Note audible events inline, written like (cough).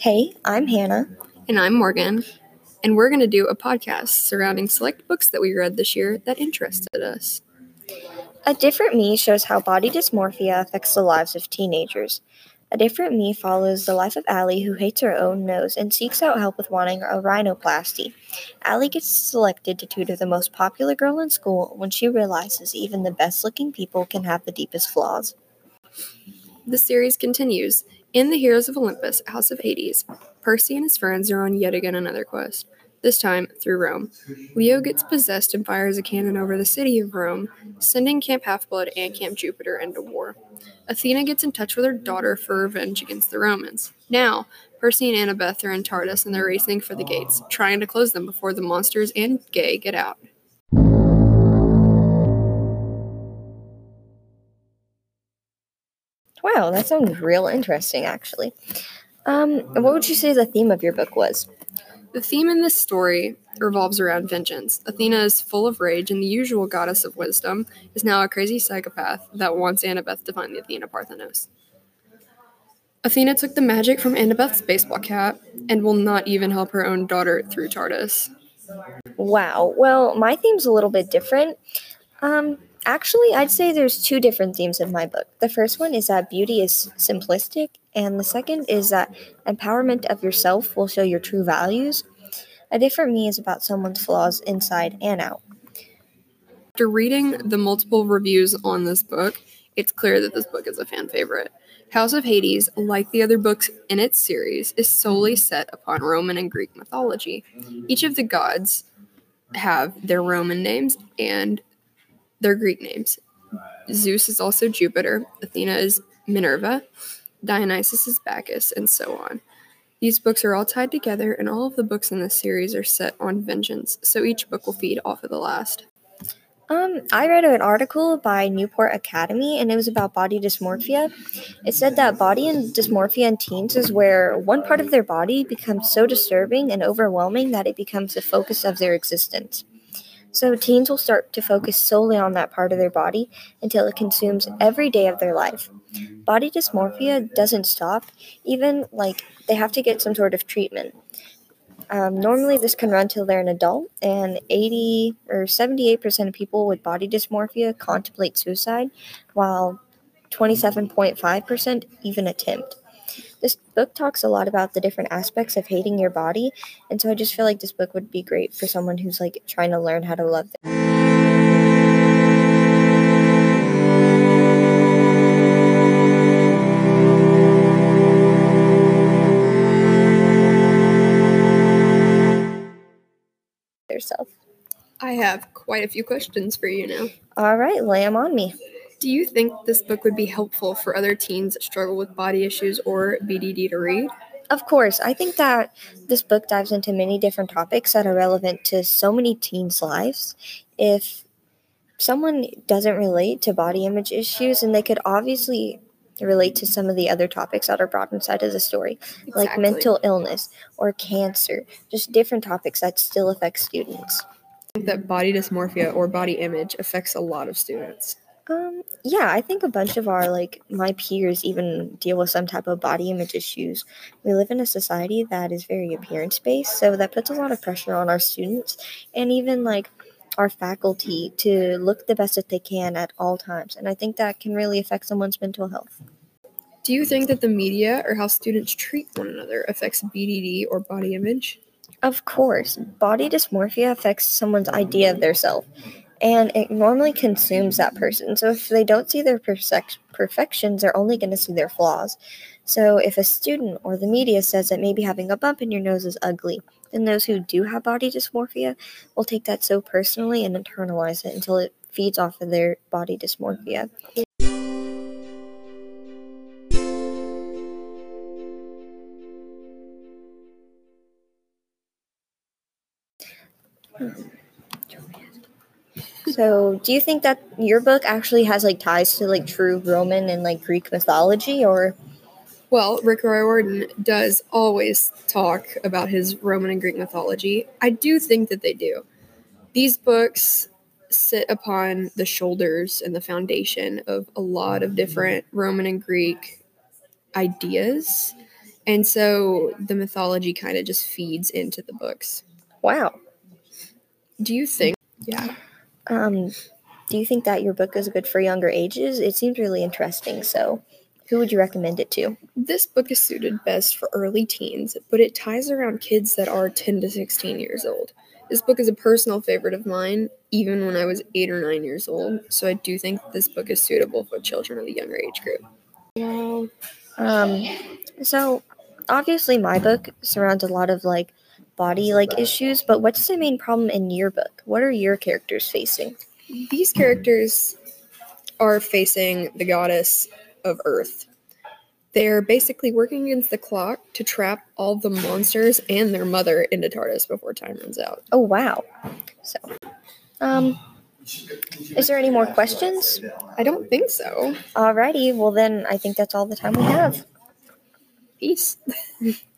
Hey, I'm Hannah. And I'm Morgan. And we're going to do a podcast surrounding select books that we read this year that interested us. A Different Me shows how body dysmorphia affects the lives of teenagers. A Different Me follows the life of Allie, who hates her own nose and seeks out help with wanting a rhinoplasty. Allie gets selected to tutor the most popular girl in school when she realizes even the best looking people can have the deepest flaws. The series continues. In the Heroes of Olympus, House of Hades, Percy and his friends are on yet again another quest, this time through Rome. Leo gets possessed and fires a cannon over the city of Rome, sending Camp Half-Blood and Camp Jupiter into war. Athena gets in touch with her daughter for revenge against the Romans. Now, Percy and Annabeth are in Tartarus and they're racing for the gates, trying to close them before the monsters and Gaea get out. Wow, that sounds real interesting, actually. Um, what would you say the theme of your book was? The theme in this story revolves around vengeance. Athena is full of rage, and the usual goddess of wisdom is now a crazy psychopath that wants Annabeth to find the Athena Parthenos. Athena took the magic from Annabeth's baseball cap and will not even help her own daughter through Tartarus. Wow. Well, my theme's a little bit different. Um, Actually, I'd say there's two different themes in my book. The first one is that beauty is simplistic, and the second is that empowerment of yourself will show your true values. A different me is about someone's flaws inside and out. After reading the multiple reviews on this book, it's clear that this book is a fan favorite. House of Hades, like the other books in its series, is solely set upon Roman and Greek mythology. Each of the gods have their Roman names, and their Greek names. Zeus is also Jupiter, Athena is Minerva, Dionysus is Bacchus, and so on. These books are all tied together, and all of the books in this series are set on vengeance, so each book will feed off of the last. Um, I read an article by Newport Academy, and it was about body dysmorphia. It said that body and dysmorphia in teens is where one part of their body becomes so disturbing and overwhelming that it becomes the focus of their existence. So teens will start to focus solely on that part of their body until it consumes every day of their life. Body dysmorphia doesn't stop, even like they have to get some sort of treatment. Um, normally, this can run till they're an adult, and 80 or 78% of people with body dysmorphia contemplate suicide, while 27.5% even attempt. This book talks a lot about the different aspects of hating your body, and so I just feel like this book would be great for someone who's like trying to learn how to love Yourself. I have quite a few questions for you now. All right, lay them on me. Do you think this book would be helpful for other teens that struggle with body issues or BDD to read? Of course, I think that this book dives into many different topics that are relevant to so many teens' lives. If someone doesn't relate to body image issues, and they could obviously relate to some of the other topics that are brought inside of the story, exactly. like mental illness or cancer, just different topics that still affect students. I think That body dysmorphia or body image affects a lot of students. Um, yeah, I think a bunch of our like my peers even deal with some type of body image issues. We live in a society that is very appearance based, so that puts a lot of pressure on our students and even like our faculty to look the best that they can at all times. And I think that can really affect someone's mental health. Do you think that the media or how students treat one another affects BDD or body image? Of course. Body dysmorphia affects someone's idea of their self and it normally consumes that person. So if they don't see their perfec- perfections, they're only going to see their flaws. So if a student or the media says that maybe having a bump in your nose is ugly, then those who do have body dysmorphia will take that so personally and internalize it until it feeds off of their body dysmorphia. Hmm. So, do you think that your book actually has like ties to like true Roman and like Greek mythology, or? Well, Rick Riordan does always talk about his Roman and Greek mythology. I do think that they do. These books sit upon the shoulders and the foundation of a lot of different Roman and Greek ideas And so the mythology kind of just feeds into the books. Wow. Do you think? Yeah. Um, do you think that your book is good for younger ages? It seems really interesting. So, who would you recommend it to? This book is suited best for early teens, but it ties around kids that are 10 to 16 years old. This book is a personal favorite of mine, even when I was 8 or 9 years old, so I do think this book is suitable for children of the younger age group. Wow. Um, so obviously my book surrounds a lot of like body like issues, but what's the main problem in your book? What are your characters facing? These characters are facing the goddess of Earth. They're basically working against the clock to trap all the monsters and their mother into Tartarus before time runs out. Oh wow. So um is there any more questions? I don't think so. Alrighty, well then I think that's all the time we have. Peace. (laughs)